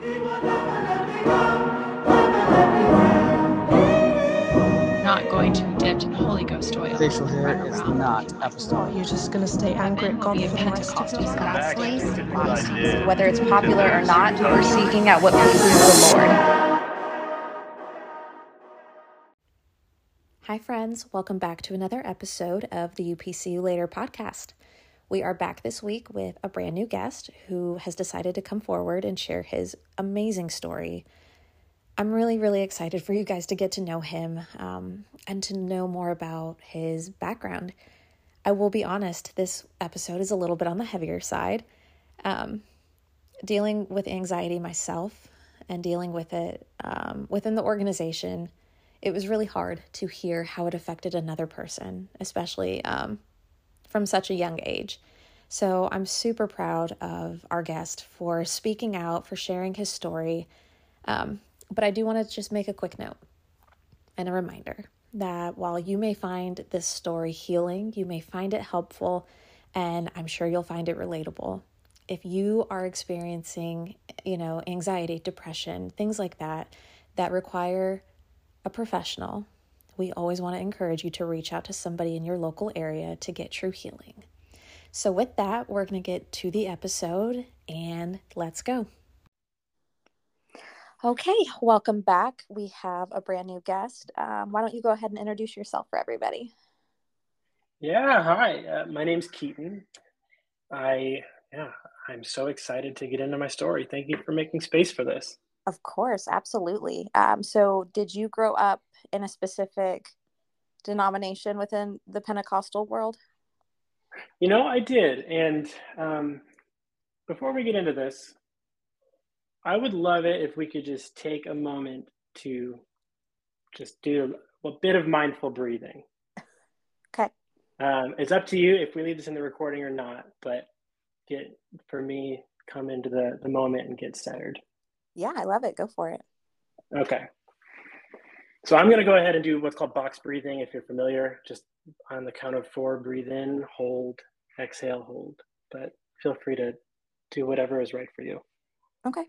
Not going to be dipped in Holy Ghost oil. Facial hair run is around. not Oh, you're just gonna stay angry at God for the rest of Pentecostal your. God's ways. Whether it's popular or not, we're seeking out what pleases the Lord. Hi, friends. Welcome back to another episode of the UPCU Later podcast. We are back this week with a brand new guest who has decided to come forward and share his amazing story. I'm really, really excited for you guys to get to know him um, and to know more about his background. I will be honest, this episode is a little bit on the heavier side. Um, dealing with anxiety myself and dealing with it um, within the organization it was really hard to hear how it affected another person, especially um, from such a young age. So I'm super proud of our guest for speaking out, for sharing his story. Um, but I do want to just make a quick note and a reminder that while you may find this story healing, you may find it helpful, and I'm sure you'll find it relatable. If you are experiencing, you know, anxiety, depression, things like that, that require a professional, we always want to encourage you to reach out to somebody in your local area to get true healing. So, with that, we're going to get to the episode and let's go. Okay, welcome back. We have a brand new guest. Um, why don't you go ahead and introduce yourself for everybody? Yeah, hi. Uh, my name's Keaton. I yeah, I'm so excited to get into my story. Thank you for making space for this. Of course, absolutely. Um, so, did you grow up in a specific denomination within the Pentecostal world? You know, I did. And um, before we get into this, I would love it if we could just take a moment to just do a bit of mindful breathing. Okay. Um, it's up to you if we leave this in the recording or not, but get for me, come into the, the moment and get centered. Yeah, I love it. Go for it. Okay. So I'm going to go ahead and do what's called box breathing. If you're familiar, just on the count of four, breathe in, hold, exhale, hold. But feel free to do whatever is right for you. Okay.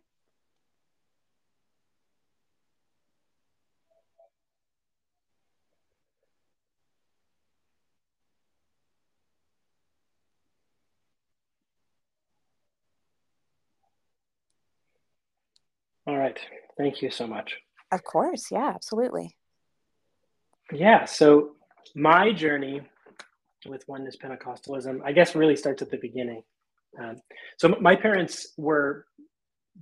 Right. Thank you so much. Of course. Yeah, absolutely. Yeah. So my journey with Oneness Pentecostalism, I guess, really starts at the beginning. Um, so my parents were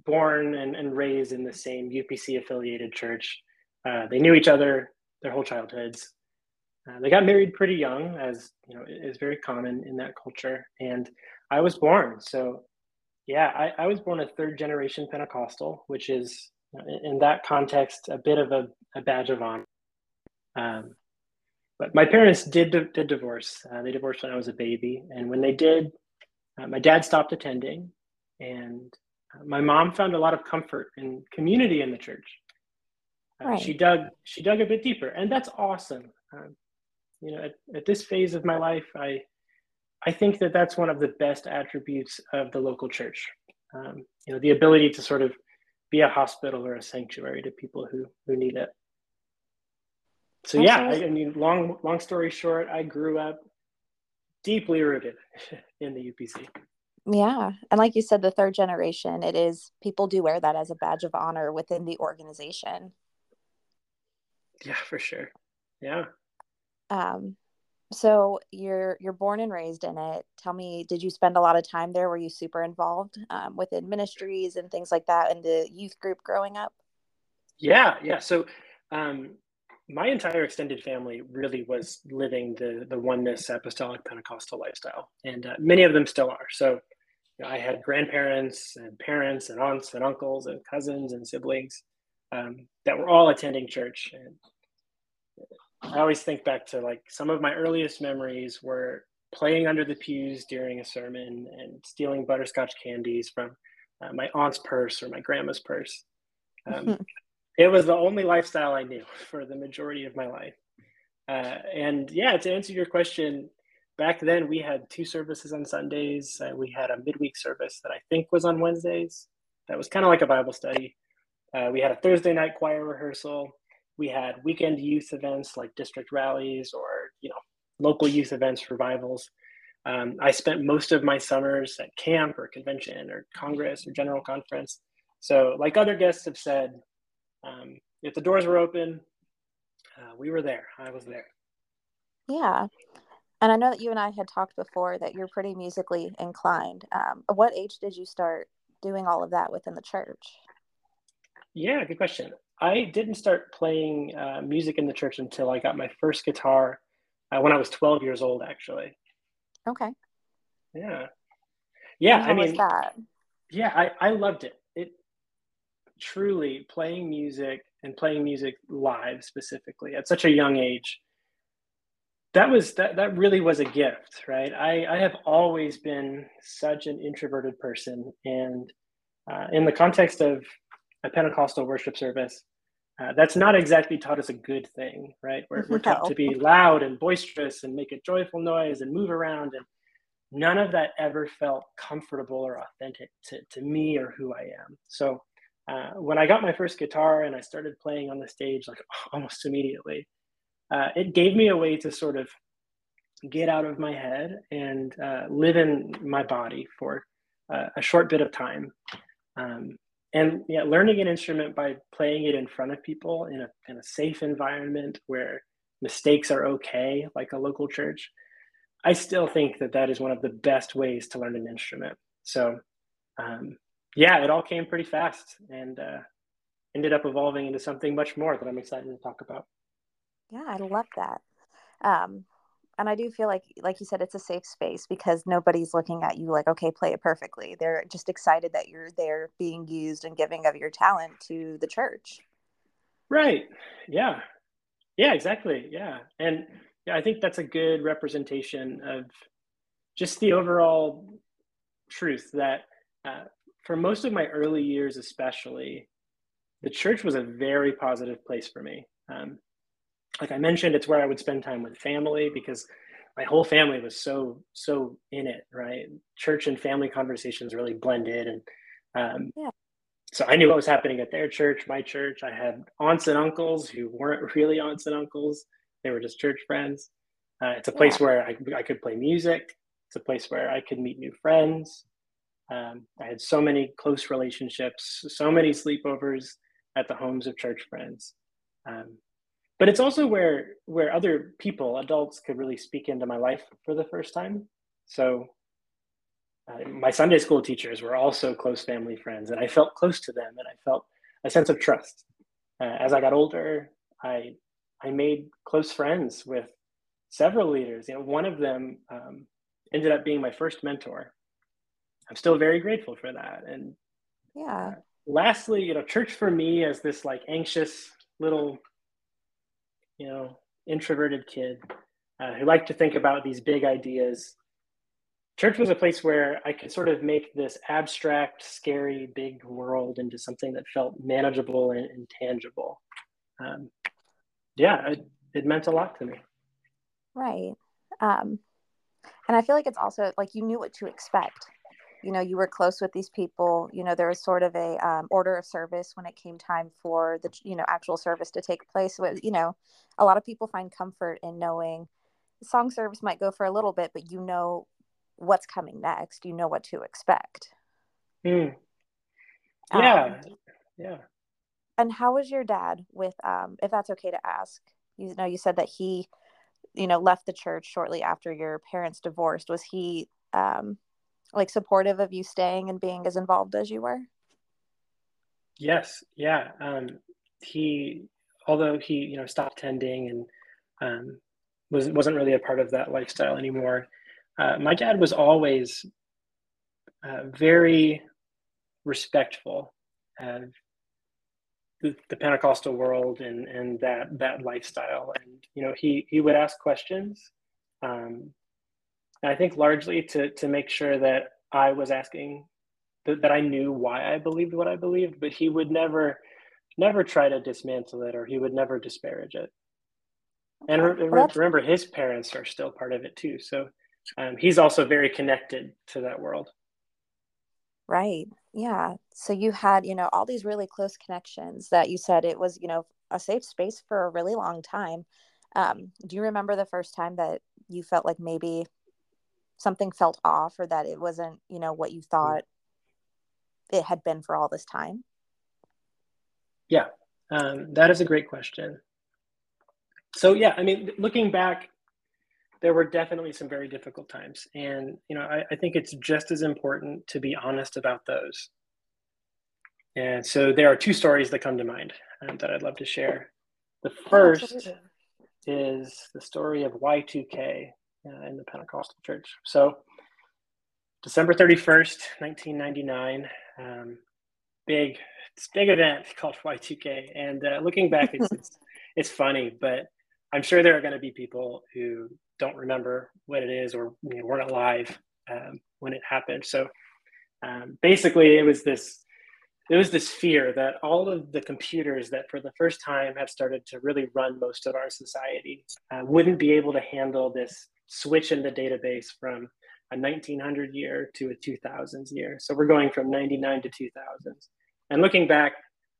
born and, and raised in the same UPC affiliated church. Uh, they knew each other their whole childhoods. Uh, they got married pretty young, as you know, is very common in that culture. And I was born, so yeah, I, I was born a third generation Pentecostal, which is in, that context a bit of a, a badge of honor. Um, but my parents did did divorce. Uh, they divorced when I was a baby, and when they did, uh, my dad stopped attending, and uh, my mom found a lot of comfort and community in the church. Uh, Right. She dug she dug a bit deeper, and that's awesome. Um, you know, at, at this phase of my life, I I think that that's one of the best attributes of the local church. Um, you know, the ability to sort of be a hospital or a sanctuary to people who who need it. So yeah, I, I mean, long long story short, I grew up deeply rooted in the UPC. Yeah. And like you said, the third generation, it is people do wear that as a badge of honor within the organization. Yeah, for sure. Yeah. Um, so you're you're born and raised in it. Tell me, did you spend a lot of time there? Were you super involved um, within ministries and things like that in the youth group growing up? Yeah, yeah. So um, my entire extended family really was living the the oneness apostolic Pentecostal lifestyle, and uh, many of them still are. So you know, I had grandparents and parents and aunts and uncles and cousins and siblings um, that were all attending church. And I always think back to like some of my earliest memories were playing under the pews during a sermon and stealing butterscotch candies from uh, my aunt's purse or my grandma's purse. Um, it was the only lifestyle I knew for the majority of my life. Uh, and yeah, to answer your question, back then we had two services on Sundays. Uh, we had a midweek service that I think was on Wednesdays, that was kind of like a Bible study. Uh, we had a Thursday night choir rehearsal. We had weekend youth events like district rallies or you know local youth events, revivals. Um, I spent most of my summers at camp or convention or congress or general conference. So, like other guests have said, um, if the doors were open, uh, we were there. I was there. Yeah. And I know that you and I had talked before that you're pretty musically inclined. Um, what age did you start doing all of that within the church? Yeah, good question. I didn't start playing uh, music in the church until I got my first guitar uh, when I was 12 years old, actually. Okay. Yeah. Yeah. I mean, that? yeah, I, I loved it. It truly playing music and playing music live specifically at such a young age. That was that that really was a gift, right? I, I have always been such an introverted person. And uh, in the context of a Pentecostal worship service, uh, that's not exactly taught as a good thing, right? We're, we're taught to be loud and boisterous and make a joyful noise and move around. And none of that ever felt comfortable or authentic to, to me or who I am. So uh, when I got my first guitar and I started playing on the stage, like almost immediately, uh, it gave me a way to sort of get out of my head and uh, live in my body for uh, a short bit of time. Um, and yeah, learning an instrument by playing it in front of people in a, in a safe environment where mistakes are okay, like a local church, I still think that that is one of the best ways to learn an instrument. So, um, yeah, it all came pretty fast and uh, ended up evolving into something much more that I'm excited to talk about. Yeah, I love that. Um, and i do feel like like you said it's a safe space because nobody's looking at you like okay play it perfectly. They're just excited that you're there being used and giving of your talent to the church. Right. Yeah. Yeah exactly. Yeah. And yeah, i think that's a good representation of just the overall truth that uh, for most of my early years especially the church was a very positive place for me. Um, like I mentioned, it's where I would spend time with family because my whole family was so so in it, right? Church and family conversations really blended, and um, yeah. so I knew what was happening at their church, my church. I had aunts and uncles who weren't really aunts and uncles; they were just church friends. Uh, it's a place yeah. where I, I could play music. It's a place where I could meet new friends. Um, I had so many close relationships, so many sleepovers at the homes of church friends. Um, but it's also where where other people adults could really speak into my life for the first time. So uh, my sunday school teachers were also close family friends and i felt close to them and i felt a sense of trust. Uh, as i got older i i made close friends with several leaders. You know one of them um, ended up being my first mentor. I'm still very grateful for that. And yeah. uh, lastly you know church for me as this like anxious little you know, introverted kid uh, who liked to think about these big ideas. Church was a place where I could sort of make this abstract, scary, big world into something that felt manageable and, and tangible. Um, yeah, it, it, meant a lot to me. Right. Um, and I feel like it's also like you knew what to expect you know you were close with these people you know there was sort of a um, order of service when it came time for the you know actual service to take place so you know a lot of people find comfort in knowing song service might go for a little bit but you know what's coming next you know what to expect. Mm. yeah um, yeah. and how was your dad with um if that's okay to ask? You know you said that he you know left the church shortly after your parents divorced. Was he um like supportive of you staying and being as involved as you were? Yes, yeah. Um, he, although he, you know, stopped tending and um, was wasn't really a part of that lifestyle anymore. Uh, my dad was always uh, very respectful of the, the, Pentecostal world and and that that lifestyle. And you know, he he would ask questions. Um, and I think largely to to make sure that I was asking that, that I knew why I believed what I believed, but he would never never try to dismantle it or he would never disparage it. And re- well, remember, his parents are still part of it too. So um, he's also very connected to that world. Right. Yeah. So you had, you know, all these really close connections that you said it was, you know, a safe space for a really long time. Um, do you remember the first time that you felt like maybe something felt off or that it wasn't, you know, what you thought it had been for all this time? Yeah, um, that is a great question. So yeah, I mean, looking back, there were definitely some very difficult times, and you know, I, I think it's just as important to be honest about those. And so there are two stories that come to mind um, that I'd love to share. The first oh, is the story of Y2K uh, in the Pentecostal church. So, December 31st, 1999, um, big, big event called Y2K. And uh, looking back, it's, it's, it's funny, but I'm sure there are going to be people who don't remember what it is or you know, weren't alive um, when it happened. So, um, basically, it was this there was this fear that all of the computers that for the first time have started to really run most of our society uh, wouldn't be able to handle this switch in the database from a 1900 year to a 2000s year. So we're going from 99 to 2000s and looking back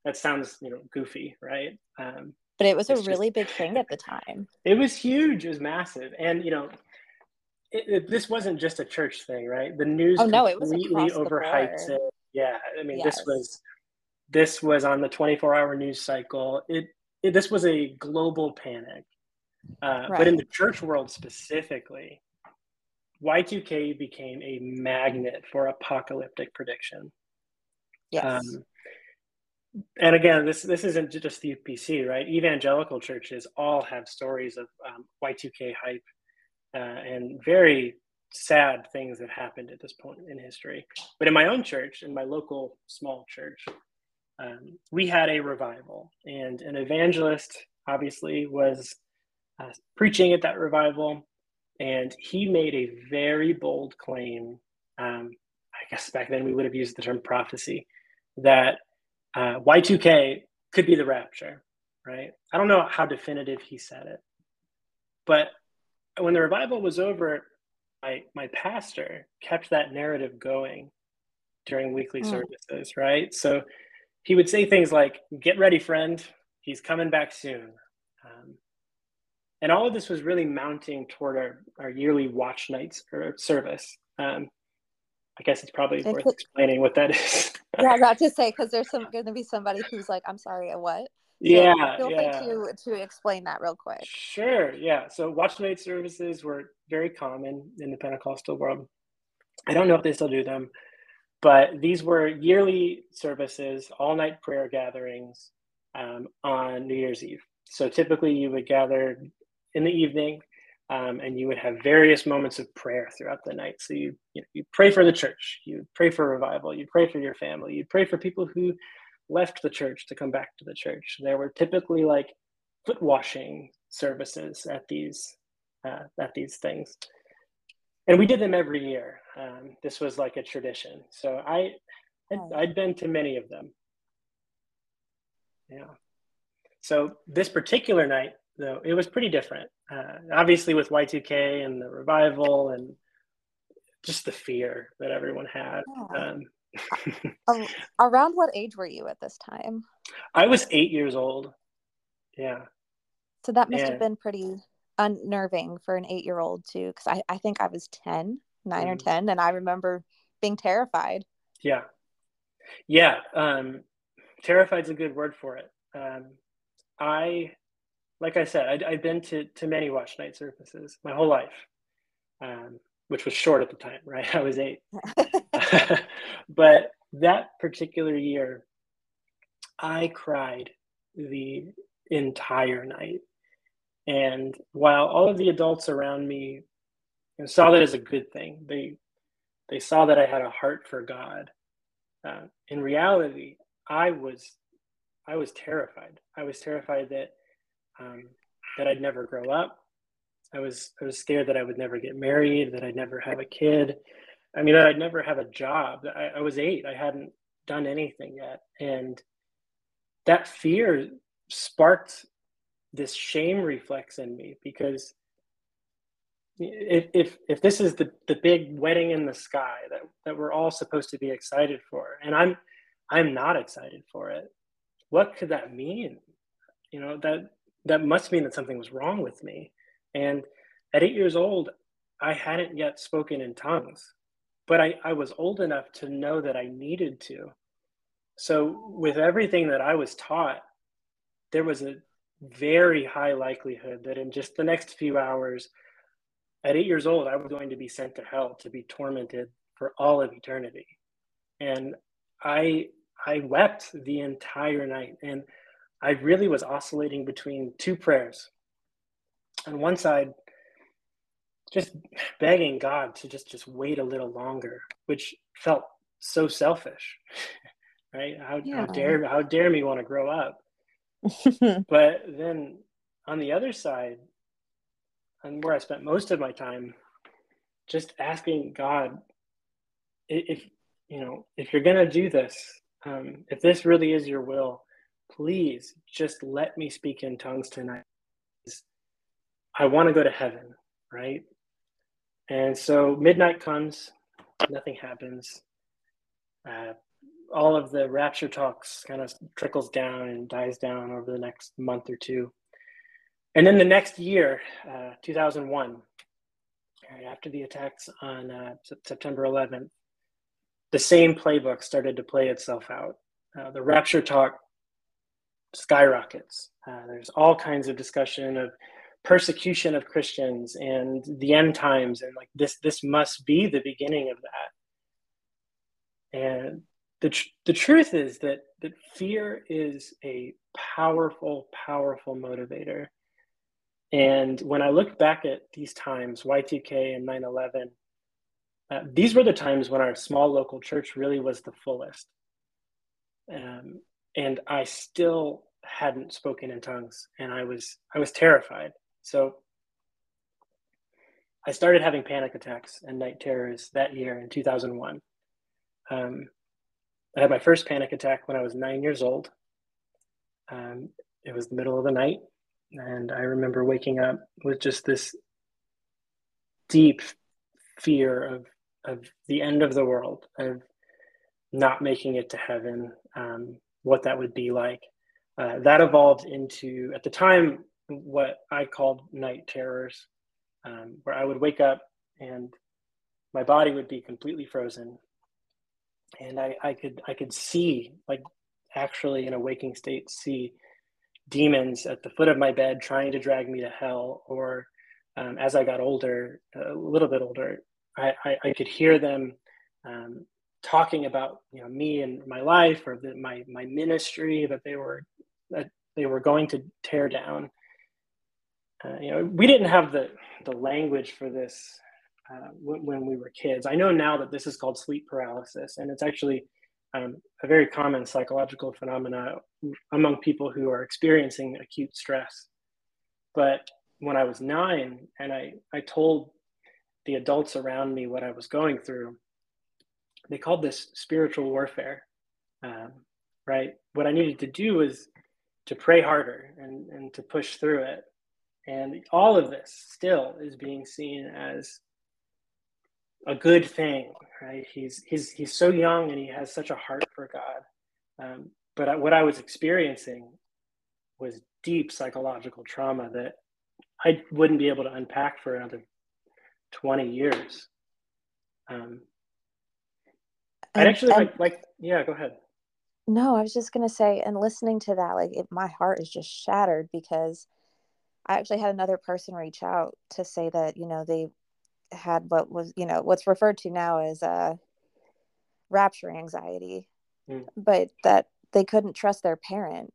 that sounds you know goofy right? Um, but it was a really just, big thing at the time. It was huge. It was massive. And you know it, it, this wasn't just a church thing right? The news oh no it was completely overhyped it. Yeah, I mean, yes. this was this was on the 24 hour news cycle. It, it this was a global panic, uh, right. but in the church world specifically, Y2K became a magnet for apocalyptic prediction. Yes. Um, and again, this this isn't just the UPC, right? Evangelical churches all have stories of um, Y2K hype uh, and very sad things that happened at this point in history. But in my own church, in my local small church, um, we had a revival, and an evangelist obviously was uh, preaching at that revival, and he made a very bold claim. Um, I guess back then we would have used the term prophecy that uh, Y2K could be the rapture, right? I don't know how definitive he said it, but when the revival was over, my my pastor kept that narrative going during weekly mm. services, right? So he would say things like, "Get ready, friend. He's coming back soon." Um, and all of this was really mounting toward our, our yearly watch nights or service. Um, I guess it's probably worth explaining what that is. yeah, I got to say because there's some going to be somebody who's like, "I'm sorry, a what?" yeah, feel yeah. free to to explain that real quick. Sure. Yeah. So watch night services were very common in the Pentecostal world. I don't know if they still do them, but these were yearly services, all night prayer gatherings um, on New Year's Eve. So typically, you would gather in the evening. Um, and you would have various moments of prayer throughout the night. So you, you, know, you pray for the church, you pray for revival, you pray for your family, you pray for people who left the church to come back to the church. There were typically like foot washing services at these uh, at these things, and we did them every year. Um, this was like a tradition. So I I'd, I'd been to many of them. Yeah. So this particular night, though, it was pretty different. Uh, obviously, with Y2K and the revival and just the fear that everyone had. Um, around what age were you at this time? I was eight years old. Yeah. So that must and, have been pretty unnerving for an eight year old too, because I, I think I was 10, 9 mm. or 10, and I remember being terrified. Yeah. Yeah. Um, terrified's a good word for it. Um, I, like I said, i had been to, to many watch night services my whole life. Um, which was short at the time, right? I was eight. but that particular year, I cried the entire night. And while all of the adults around me you know, saw that as a good thing, they they saw that I had a heart for God. Uh, in reality, I was I was terrified. I was terrified that um, that I'd never grow up, I was I was scared that I would never get married, that I'd never have a kid. I mean, that I'd never have a job. I, I was eight. I hadn't done anything yet, and that fear sparked this shame reflex in me because if if if this is the the big wedding in the sky that that we're all supposed to be excited for and i'm i'm not excited for it what could that mean you know that that must mean that something was wrong with me and at 8 years old i hadn't yet spoken in tongues but i i was old enough to know that i needed to so with everything that i was taught there was a very high likelihood that in just the next few hours at eight years old, I was going to be sent to hell to be tormented for all of eternity. And I I wept the entire night. And I really was oscillating between two prayers. On one side, just begging God to just just wait a little longer, which felt so selfish. right? How, yeah. how dare how dare me want to grow up? but then on the other side, and where I spent most of my time just asking God if you know if you're gonna do this, um, if this really is your will, please just let me speak in tongues tonight. I want to go to heaven, right? And so midnight comes, nothing happens. Uh, all of the rapture talks kind of trickles down and dies down over the next month or two. And then the next year, uh, 2001, after the attacks on uh, September 11th, the same playbook started to play itself out. Uh, the rapture talk skyrockets. Uh, there's all kinds of discussion of persecution of Christians and the end times, and like this, this must be the beginning of that. And the tr- the truth is that that fear is a powerful, powerful motivator. And when I look back at these times, Y2K and 9 11, uh, these were the times when our small local church really was the fullest. Um, and I still hadn't spoken in tongues and I was I was terrified. So I started having panic attacks and night terrors that year in 2001. Um, I had my first panic attack when I was nine years old. Um, it was the middle of the night. And I remember waking up with just this deep fear of, of the end of the world, of not making it to heaven, um, what that would be like. Uh, that evolved into, at the time, what I called night terrors, um, where I would wake up and my body would be completely frozen. And I, I could I could see, like actually in a waking state, see demons at the foot of my bed trying to drag me to hell or um, as i got older a little bit older i, I, I could hear them um, talking about you know me and my life or the, my my ministry that they were that they were going to tear down uh, you know we didn't have the the language for this uh, when, when we were kids i know now that this is called sleep paralysis and it's actually um, a very common psychological phenomena among people who are experiencing acute stress. But when I was nine and I, I told the adults around me what I was going through, they called this spiritual warfare. Um, right? What I needed to do was to pray harder and, and to push through it. And all of this still is being seen as a good thing, right? He's he's he's so young and he has such a heart for God. Um, but what I was experiencing was deep psychological trauma that I wouldn't be able to unpack for another twenty years. Um, i actually and, like like yeah. Go ahead. No, I was just gonna say, and listening to that, like it, my heart is just shattered because I actually had another person reach out to say that you know they had what was you know what's referred to now as uh, rapture anxiety, mm. but that they couldn't trust their parent.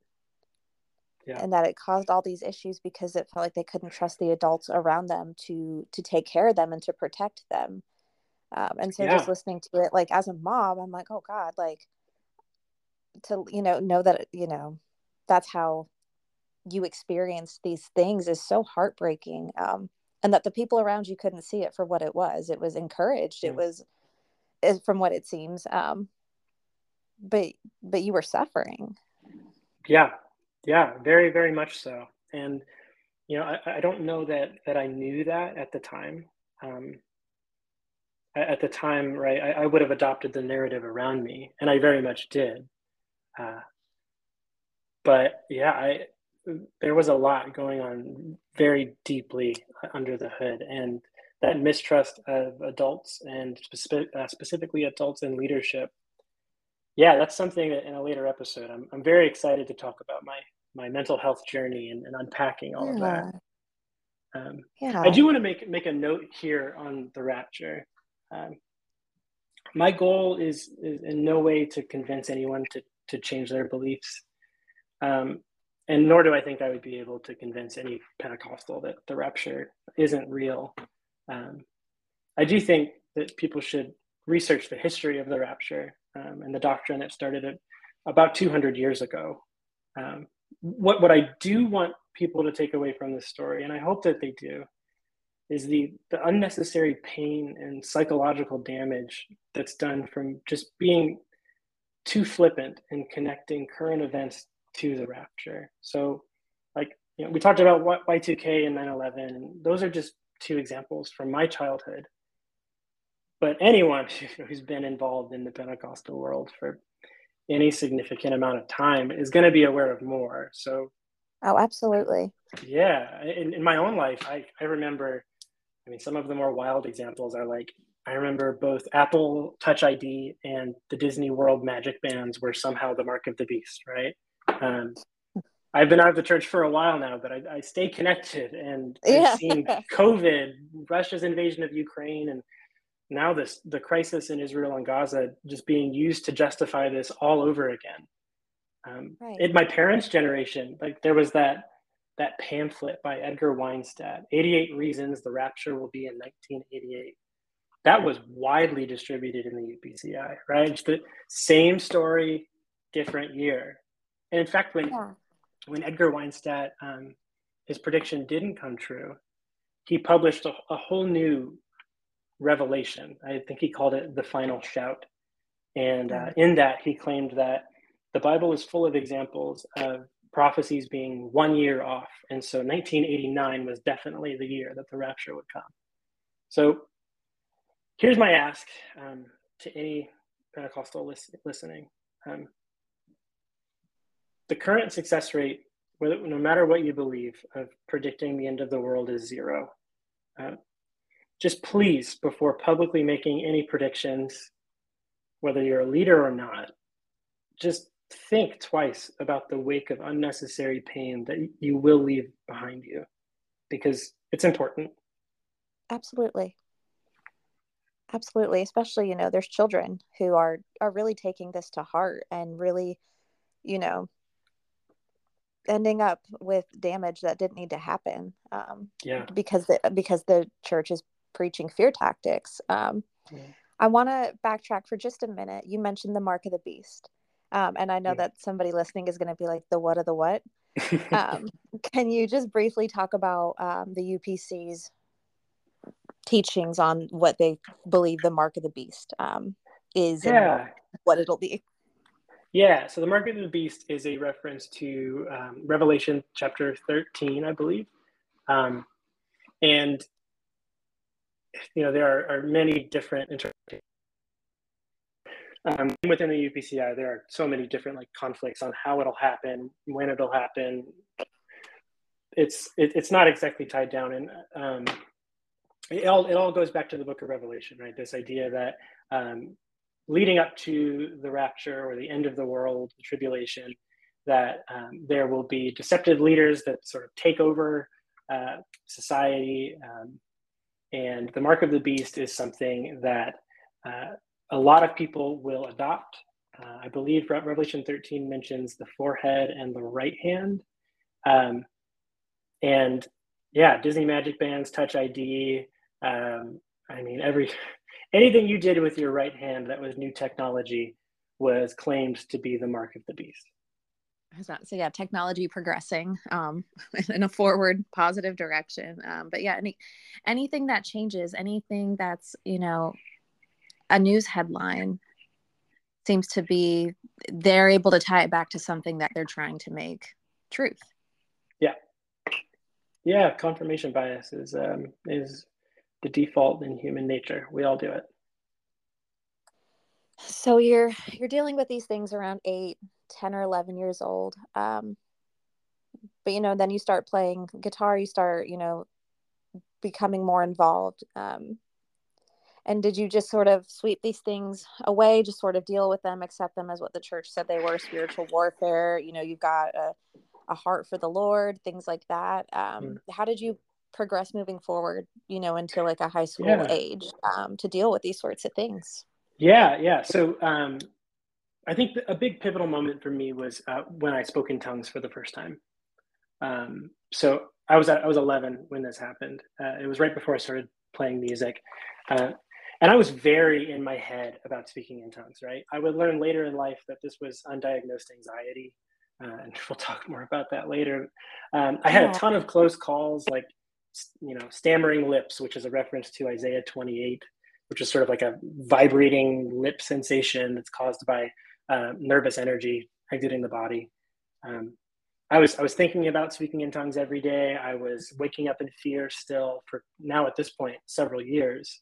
Yeah. and that it caused all these issues because it felt like they couldn't trust the adults around them to to take care of them and to protect them um, and so yeah. just listening to it like as a mom i'm like oh god like to you know know that you know that's how you experience these things is so heartbreaking um, and that the people around you couldn't see it for what it was. It was encouraged. It was from what it seems um but but you were suffering. Yeah. Yeah very very much so. And you know i, I don't know that that i knew that at the time um, at, the time, right, I, I, would have adopted the narrative around me, and I very much did. Uh, but yeah, I there was a lot going on very deeply under the hood, and that mistrust of adults and spe- uh, specifically adults in leadership. Yeah, that's something that in a later episode, I'm, I'm very excited to talk about my my mental health journey and, and unpacking all yeah. of that. Um, yeah. I do want to make make a note here on the rapture. Um, my goal is, is in no way to convince anyone to to change their beliefs, um, and nor do I think I would be able to convince any Pentecostal that the rapture isn't real. Um, I do think that people should research the history of the rapture um, and the doctrine that started it about 200 years ago. Um, what what I do want people to take away from this story, and I hope that they do, is the the unnecessary pain and psychological damage that's done from just being too flippant in connecting current events to the rapture. So, like you know, we talked about Y2K and 9/11. Those are just two examples from my childhood. But anyone who's been involved in the Pentecostal world for any significant amount of time is going to be aware of more. So, oh, absolutely. Yeah. In, in my own life, I, I remember, I mean, some of the more wild examples are like, I remember both Apple Touch ID and the Disney World Magic Bands were somehow the mark of the beast, right? Um, I've been out of the church for a while now, but I, I stay connected and yeah. I've seen COVID, Russia's invasion of Ukraine, and now this the crisis in Israel and Gaza just being used to justify this all over again. Um, right. In my parents' generation, like there was that that pamphlet by Edgar Whisenant, 88 Reasons the Rapture Will Be in 1988. That was widely distributed in the UPCI, right? It's the same story, different year. And in fact, when yeah. when Edgar Whisenant, um, his prediction didn't come true, he published a, a whole new revelation. I think he called it the final shout. And uh, in that, he claimed that the Bible is full of examples of prophecies being one year off. And so 1989 was definitely the year that the rapture would come. So here's my ask um, to any Pentecostal listen, listening. Um, the current success rate, whether, no matter what you believe, of predicting the end of the world is zero. Uh, just please, before publicly making any predictions, whether you're a leader or not, just think twice about the wake of unnecessary pain that you will leave behind you because it's important. Absolutely. Absolutely, especially you know there's children who are are really taking this to heart and really you know ending up with damage that didn't need to happen um, yeah because the because the church is preaching fear tactics. Um, yeah. I want to backtrack for just a minute. You mentioned the mark of the beast. Um, and I know that somebody listening is going to be like, the what of the what? um, can you just briefly talk about um, the UPC's teachings on what they believe the mark of the beast um, is yeah. and what it'll be? Yeah, so the mark of the beast is a reference to um, Revelation chapter 13, I believe. Um, and you know, there are, are many different interpretations. Um, within the UPCI, there are so many different like conflicts on how it'll happen, when it'll happen. It's it, it's not exactly tied down, and um, it all it all goes back to the Book of Revelation, right? This idea that um, leading up to the rapture or the end of the world, the tribulation, that um, there will be deceptive leaders that sort of take over uh, society, um, and the mark of the beast is something that uh, a lot of people will adopt. Uh, I believe Revelation 13 mentions the forehead and the right hand. Um, and yeah, Disney Magic Bands, Touch ID. Um, I mean, every anything you did with your right hand that was new technology was claimed to be the mark of the beast so yeah technology progressing um, in a forward positive direction um, but yeah any anything that changes anything that's you know a news headline seems to be they're able to tie it back to something that they're trying to make truth yeah yeah confirmation bias is um, is the default in human nature. We all do it. So you're you're dealing with these things around eight, 10 or 11 years old. Um, but you know, then you start playing guitar, you start, you know, becoming more involved. Um, and did you just sort of sweep these things away, just sort of deal with them, accept them as what the church said they were spiritual warfare? You know, you've got a, a heart for the Lord, things like that. Um, mm. How did you progress moving forward, you know, into like a high school yeah. age um, to deal with these sorts of things? Yeah, yeah. So um, I think a big pivotal moment for me was uh, when I spoke in tongues for the first time. Um, so I was at, I was 11 when this happened. Uh, it was right before I started playing music, uh, and I was very in my head about speaking in tongues. Right, I would learn later in life that this was undiagnosed anxiety, uh, and we'll talk more about that later. Um, I had a ton of close calls, like you know, stammering lips, which is a reference to Isaiah 28, which is sort of like a vibrating lip sensation that's caused by uh, nervous energy exiting the body. Um, I was I was thinking about speaking in tongues every day. I was waking up in fear still for now at this point several years.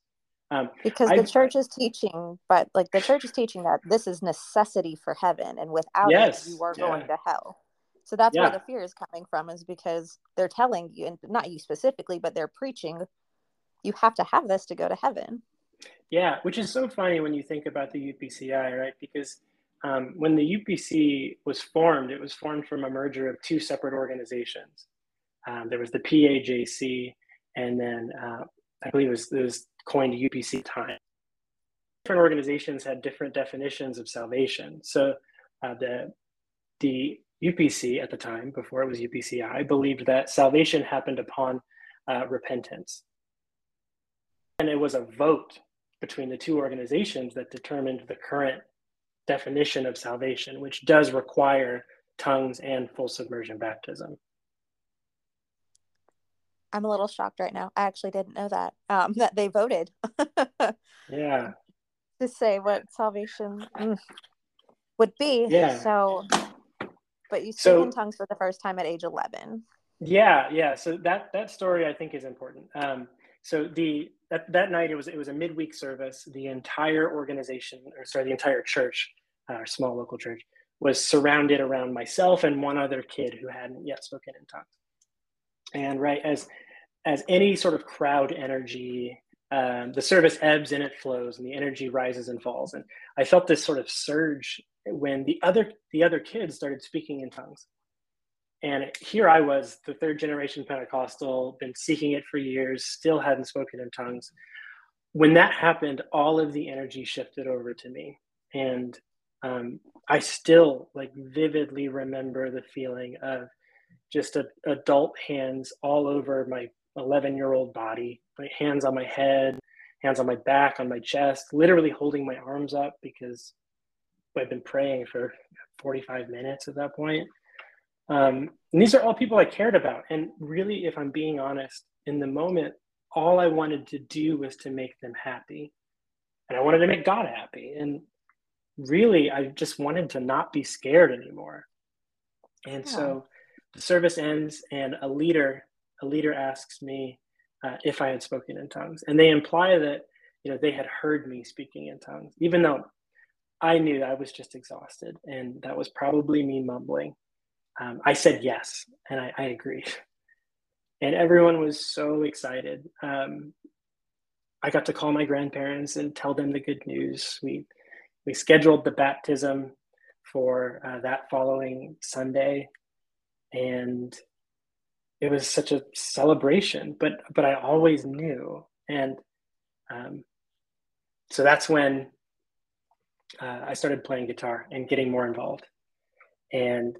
Um, because the I've, church is teaching, but like the church is teaching that this is necessity for heaven, and without yes, it, you are yeah. going to hell. So that's yeah. where the fear is coming from, is because they're telling you, and not you specifically, but they're preaching, you have to have this to go to heaven. Yeah, which is so funny when you think about the UPCI, right? Because um, when the UPC was formed, it was formed from a merger of two separate organizations. Um, there was the PAJC, and then uh, I believe it was, it was coined UPC time. Different organizations had different definitions of salvation. So uh, the the UPC at the time, before it was UPCI, believed that salvation happened upon uh, repentance, and it was a vote between the two organizations that determined the current definition of salvation, which does require tongues and full submersion baptism. I'm a little shocked right now. I actually didn't know that um, that they voted. yeah. To say what salvation mm, would be. Yeah. So, but you speak so, in tongues for the first time at age 11. Yeah, yeah. So that that story I think is important. Um, so the that, that night it was it was a midweek service. The entire organization, or sorry, the entire church, uh, our small local church, was surrounded around myself and one other kid who hadn't yet spoken in tongues. And right as as any sort of crowd energy, um, the service ebbs and it flows, and the energy rises and falls. And I felt this sort of surge when the other the other kids started speaking in tongues. And here I was, the third generation Pentecostal, been seeking it for years, still hadn't spoken in tongues. When that happened, all of the energy shifted over to me. And um, I still like vividly remember the feeling of just a, adult hands all over my 11 year old body, my hands on my head, hands on my back, on my chest, literally holding my arms up because I've been praying for 45 minutes at that point. Um, and these are all people I cared about. And really, if I'm being honest, in the moment, all I wanted to do was to make them happy. And I wanted to make God happy. And really, I just wanted to not be scared anymore. And yeah. so the service ends, and a leader, a leader asks me uh, if I had spoken in tongues. And they imply that, you know, they had heard me speaking in tongues, even though I knew I was just exhausted. And that was probably me mumbling um, I said yes, and I, I, agreed. And everyone was so excited. Um, I got to call my grandparents and tell them the good news. We we scheduled the baptism for uh, that following Sunday, and it was such a celebration. But but I always knew, and um, so that's when uh, I started playing guitar and getting more involved. And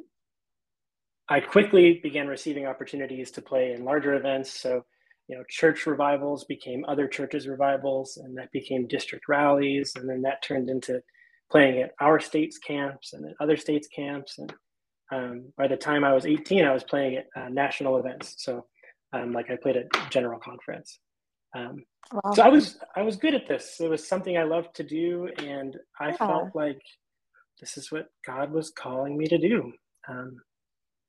I quickly began receiving opportunities to play in larger events. So, you know, church revivals became other churches' revivals, and that became district rallies. And then that turned into playing at our state's camps and at other states' camps. And um, by the time I was 18, I was playing at uh, national events. So, um, like I played at General Conference. Um, wow. So I was I was good at this. It was something I loved to do, and I yeah. felt like this is what God was calling me to do. Um,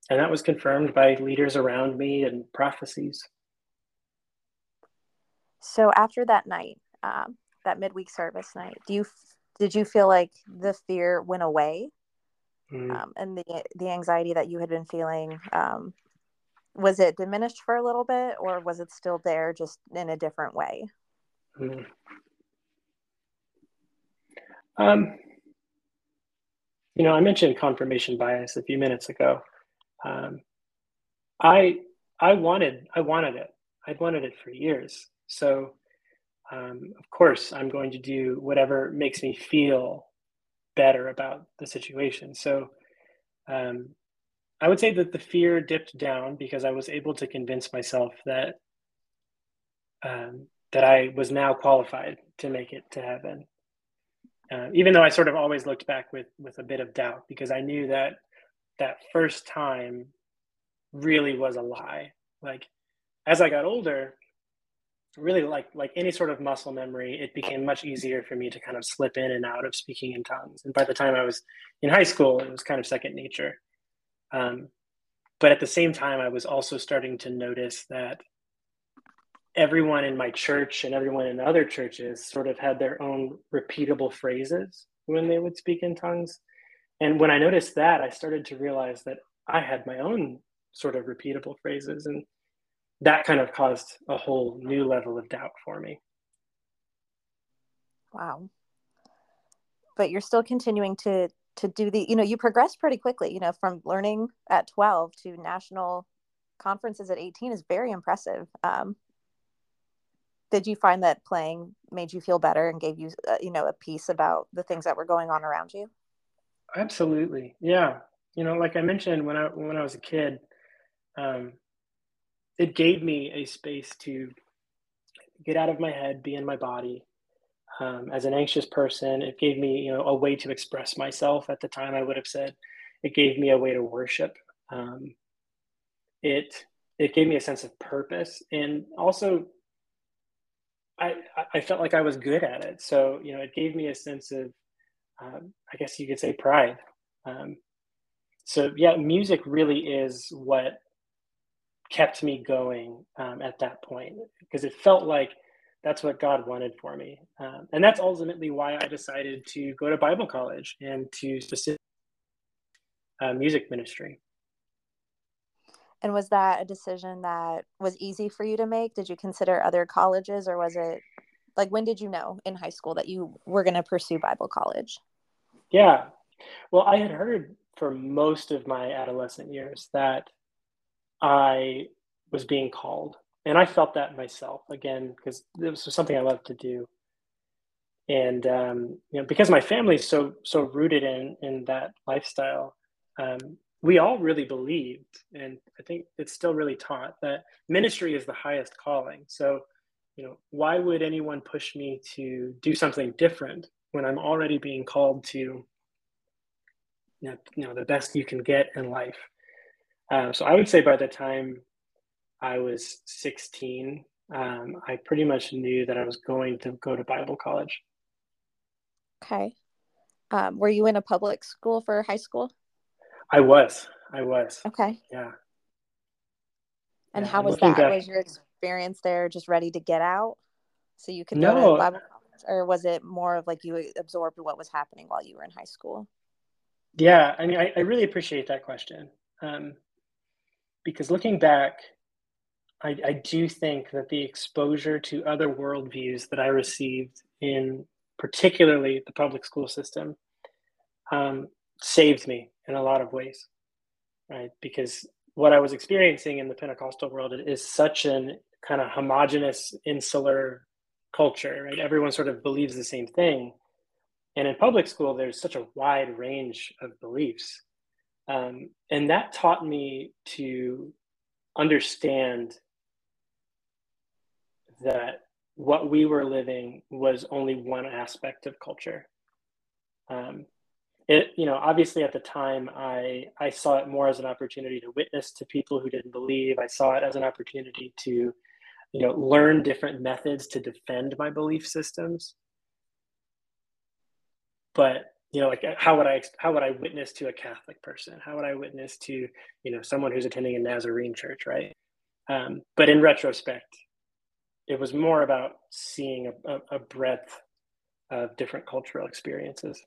and that was confirmed by leaders around me and prophecies. So after that night, um, that midweek service night, do you did you feel like the fear went away, mm-hmm. um, and the the anxiety that you had been feeling? Um, was it diminished for a little bit, or was it still there, just in a different way? Mm-hmm. Um, you know, I mentioned confirmation bias a few minutes ago. Um, I I wanted I wanted it. I'd wanted it for years. So, um, of course, I'm going to do whatever makes me feel better about the situation. So, um, I would say that the fear dipped down because I was able to convince myself that um, that I was now qualified to make it to heaven. Uh, even though I sort of always looked back with with a bit of doubt because I knew that that first time really was a lie. Like as I got older, really like like any sort of muscle memory, it became much easier for me to kind of slip in and out of speaking in tongues. And by the time I was in high school, it was kind of second nature. Um, but at the same time, I was also starting to notice that everyone in my church and everyone in other churches sort of had their own repeatable phrases when they would speak in tongues. And when I noticed that, I started to realize that I had my own sort of repeatable phrases. And that kind of caused a whole new level of doubt for me. Wow. But you're still continuing to to do the you know you progress pretty quickly you know from learning at 12 to national conferences at 18 is very impressive um, did you find that playing made you feel better and gave you uh, you know a peace about the things that were going on around you absolutely yeah you know like i mentioned when i when i was a kid um, it gave me a space to get out of my head be in my body um, as an anxious person it gave me you know a way to express myself at the time i would have said it gave me a way to worship um, it it gave me a sense of purpose and also I, I felt like I was good at it. So, you know, it gave me a sense of, um, I guess you could say pride. Um, so yeah, music really is what kept me going um, at that point because it felt like that's what God wanted for me. Um, and that's ultimately why I decided to go to Bible college and to specific uh, music ministry. And was that a decision that was easy for you to make? Did you consider other colleges or was it like when did you know in high school that you were going to pursue Bible college? Yeah. Well, I had heard for most of my adolescent years that I was being called. And I felt that myself again, because it was something I loved to do. And um, you know, because my family is so so rooted in in that lifestyle, um, we all really believed, and I think it's still really taught that ministry is the highest calling. So, you know, why would anyone push me to do something different when I'm already being called to, you know, you know the best you can get in life? Uh, so I would say by the time I was 16, um, I pretty much knew that I was going to go to Bible college. Okay. Um, were you in a public school for high school? I was. I was. Okay. Yeah. And yeah, how was that? Back, was your experience there just ready to get out so you could no, go to Bible college? Or was it more of like you absorbed what was happening while you were in high school? Yeah. I mean, I, I really appreciate that question. Um, because looking back, I, I do think that the exposure to other worldviews that I received in particularly the public school system um, saved me in a lot of ways, right? Because what I was experiencing in the Pentecostal world is such an kind of homogenous, insular culture, right? Everyone sort of believes the same thing. And in public school, there's such a wide range of beliefs. Um, and that taught me to understand that what we were living was only one aspect of culture. Um, it you know obviously at the time i i saw it more as an opportunity to witness to people who didn't believe i saw it as an opportunity to you know learn different methods to defend my belief systems but you know like how would i how would i witness to a catholic person how would i witness to you know someone who's attending a nazarene church right um, but in retrospect it was more about seeing a, a breadth of different cultural experiences.